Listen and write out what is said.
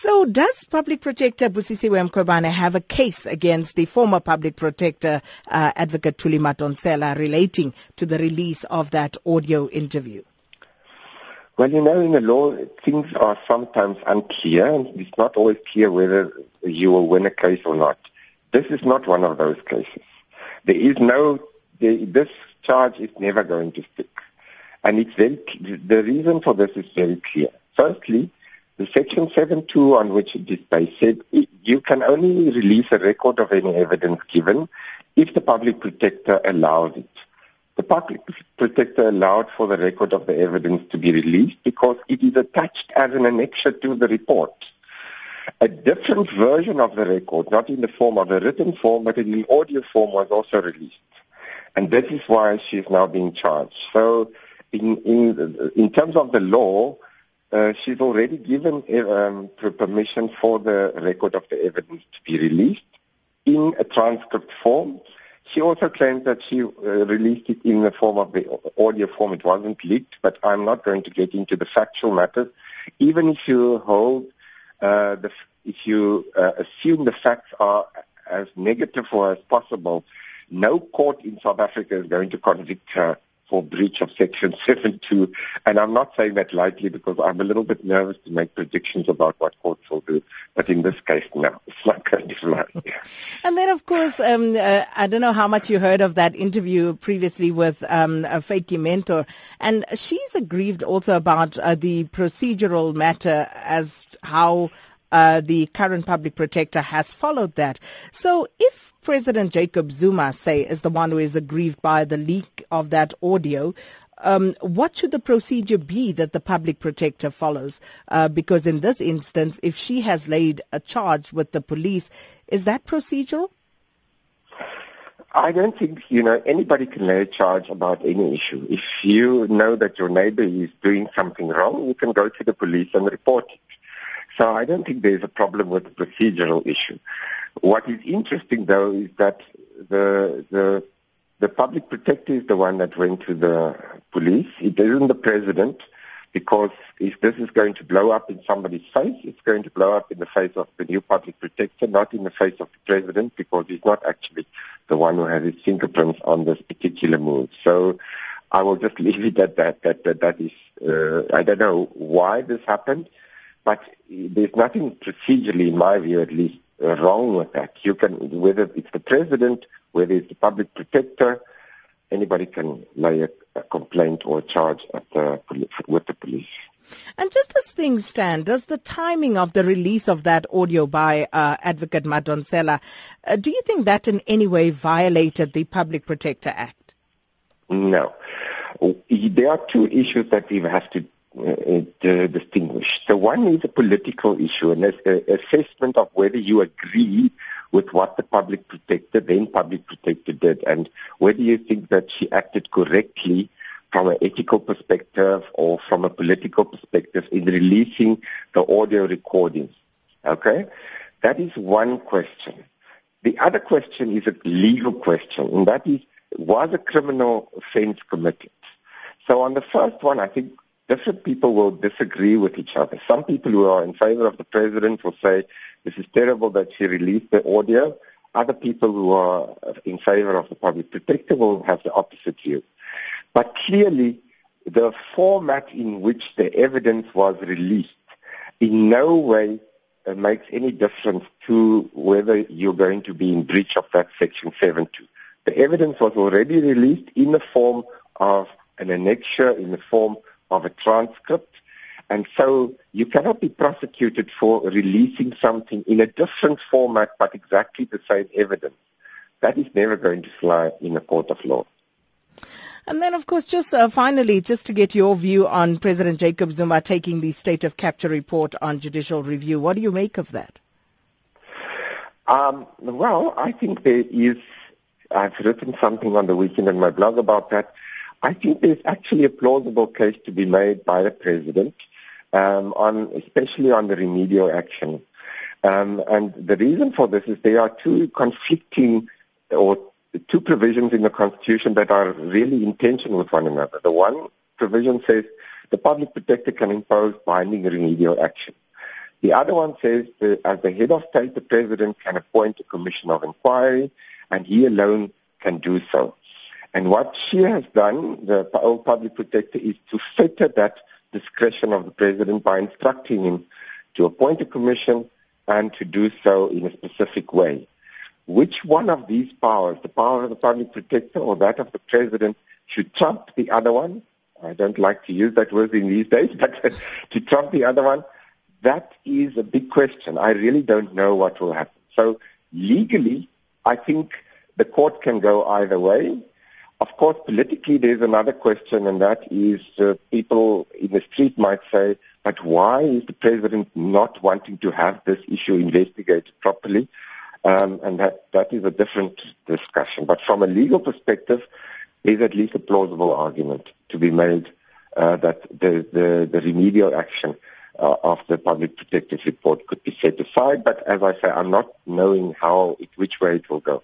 So, does Public Protector Busisiwe Mkhwebane have a case against the former Public Protector, uh, Advocate Thuli Madonsela, relating to the release of that audio interview? Well, you know, in the law, things are sometimes unclear, and it's not always clear whether you will win a case or not. This is not one of those cases. There is no, this charge is never going to stick. And it's very, the reason for this is very clear. Firstly, the Section 7.2 on which it is based said you can only release a record of any evidence given if the public protector allows it. The public protector allowed for the record of the evidence to be released because it is attached as an annexure to the report. A different version of the record, not in the form of a written form, but in the audio form, was also released. And this is why she is now being charged. So in, in, in terms of the law, uh, she's already given um, permission for the record of the evidence to be released in a transcript form. She also claims that she uh, released it in the form of the audio form. It wasn't leaked, but I'm not going to get into the factual matters. Even if you hold, uh, the, if you uh, assume the facts are as negative or as possible, no court in South Africa is going to convict her for breach of Section 7.2. And I'm not saying that lightly because I'm a little bit nervous to make predictions about what courts will do. But in this case, no, it's not going to fly. and then, of course, um, uh, I don't know how much you heard of that interview previously with um, a Vytjie Mentor. And she's aggrieved also about uh, the procedural matter as how uh, the current public protector has followed that. So if President Jacob Zuma, say, is the one who is aggrieved by the leak of that audio, um, what should the procedure be that the public protector follows? Uh, because in this instance, if she has laid a charge with the police, is that procedural? I don't think, you know, anybody can lay a charge about any issue. If you know that your neighbor is doing something wrong, you can go to the police and report it. So I don't think there's a problem with the procedural issue. What is interesting, though, is that the the the public protector is the one that went to the police. It isn't the president, because if this is going to blow up in somebody's face, it's going to blow up in the face of the new public protector, not in the face of the president, because he's not actually the one who has his fingerprints on this particular move. So I will just leave it at that. That that, that is, uh, I don't know why this happened. But there's nothing procedurally, in my view at least, wrong with that. You can, whether it's the president, whether it's the public protector, anybody can lay a, a complaint or a charge at the, with the police. And just as things stand, does the timing of the release of that audio by uh, Advocate Madonsela, uh, do you think that in any way violated the Public Protector Act? No. There are two issues that we have to Uh, uh, distinguish. The one is a political issue, and an assessment of whether you agree with what the public protector, then public protector did, and whether you think that she acted correctly from an ethical perspective or from a political perspective in releasing the audio recordings. Okay? That is one question. The other question is a legal question, and that is, was a criminal offense committed? So on the first one, I think different people will disagree with each other. Some people who are in favor of the president will say, this is terrible that she released the audio. Other people who are in favor of the public protector will have the opposite view. But clearly, the format in which the evidence was released in no way uh, makes any difference to whether you're going to be in breach of that Section 7.2. The evidence was already released in the form of an annexure, in the form of a transcript. And so you cannot be prosecuted for releasing something in a different format but exactly the same evidence. That is never going to fly in a court of law. And then, of course, just uh, finally, just to get your view on President Jacob Zuma taking the state of capture report on judicial review, what do you make of that? Um, well, I think there is, I've written something on the weekend in my blog about that. I think there's actually a plausible case to be made by the president, um, on especially on the remedial action. Um, and the reason for this is there are two conflicting or two provisions in the Constitution that are really in tension with one another. The one provision says the public protector can impose binding remedial action. The other one says that as the head of state, the president can appoint a commission of inquiry, and he alone can do so. And what she has done, the old public protector, is to fetter that discretion of the president by instructing him to appoint a commission and to do so in a specific way. Which one of these powers, the power of the public protector or that of the president, should trump the other one? I don't like to use that word in these days, but to trump the other one, that is a big question. I really don't know what will happen. So legally, I think the court can go either way. Of course, politically, there's another question, and that is uh, people in the street might say, but why is the president not wanting to have this issue investigated properly? Um, and that, that is a different discussion. But from a legal perspective, there's at least a plausible argument to be made uh, that the, the, the remedial action uh, of the public protective report could be set aside. But as I say, I'm not knowing how, which way it will go.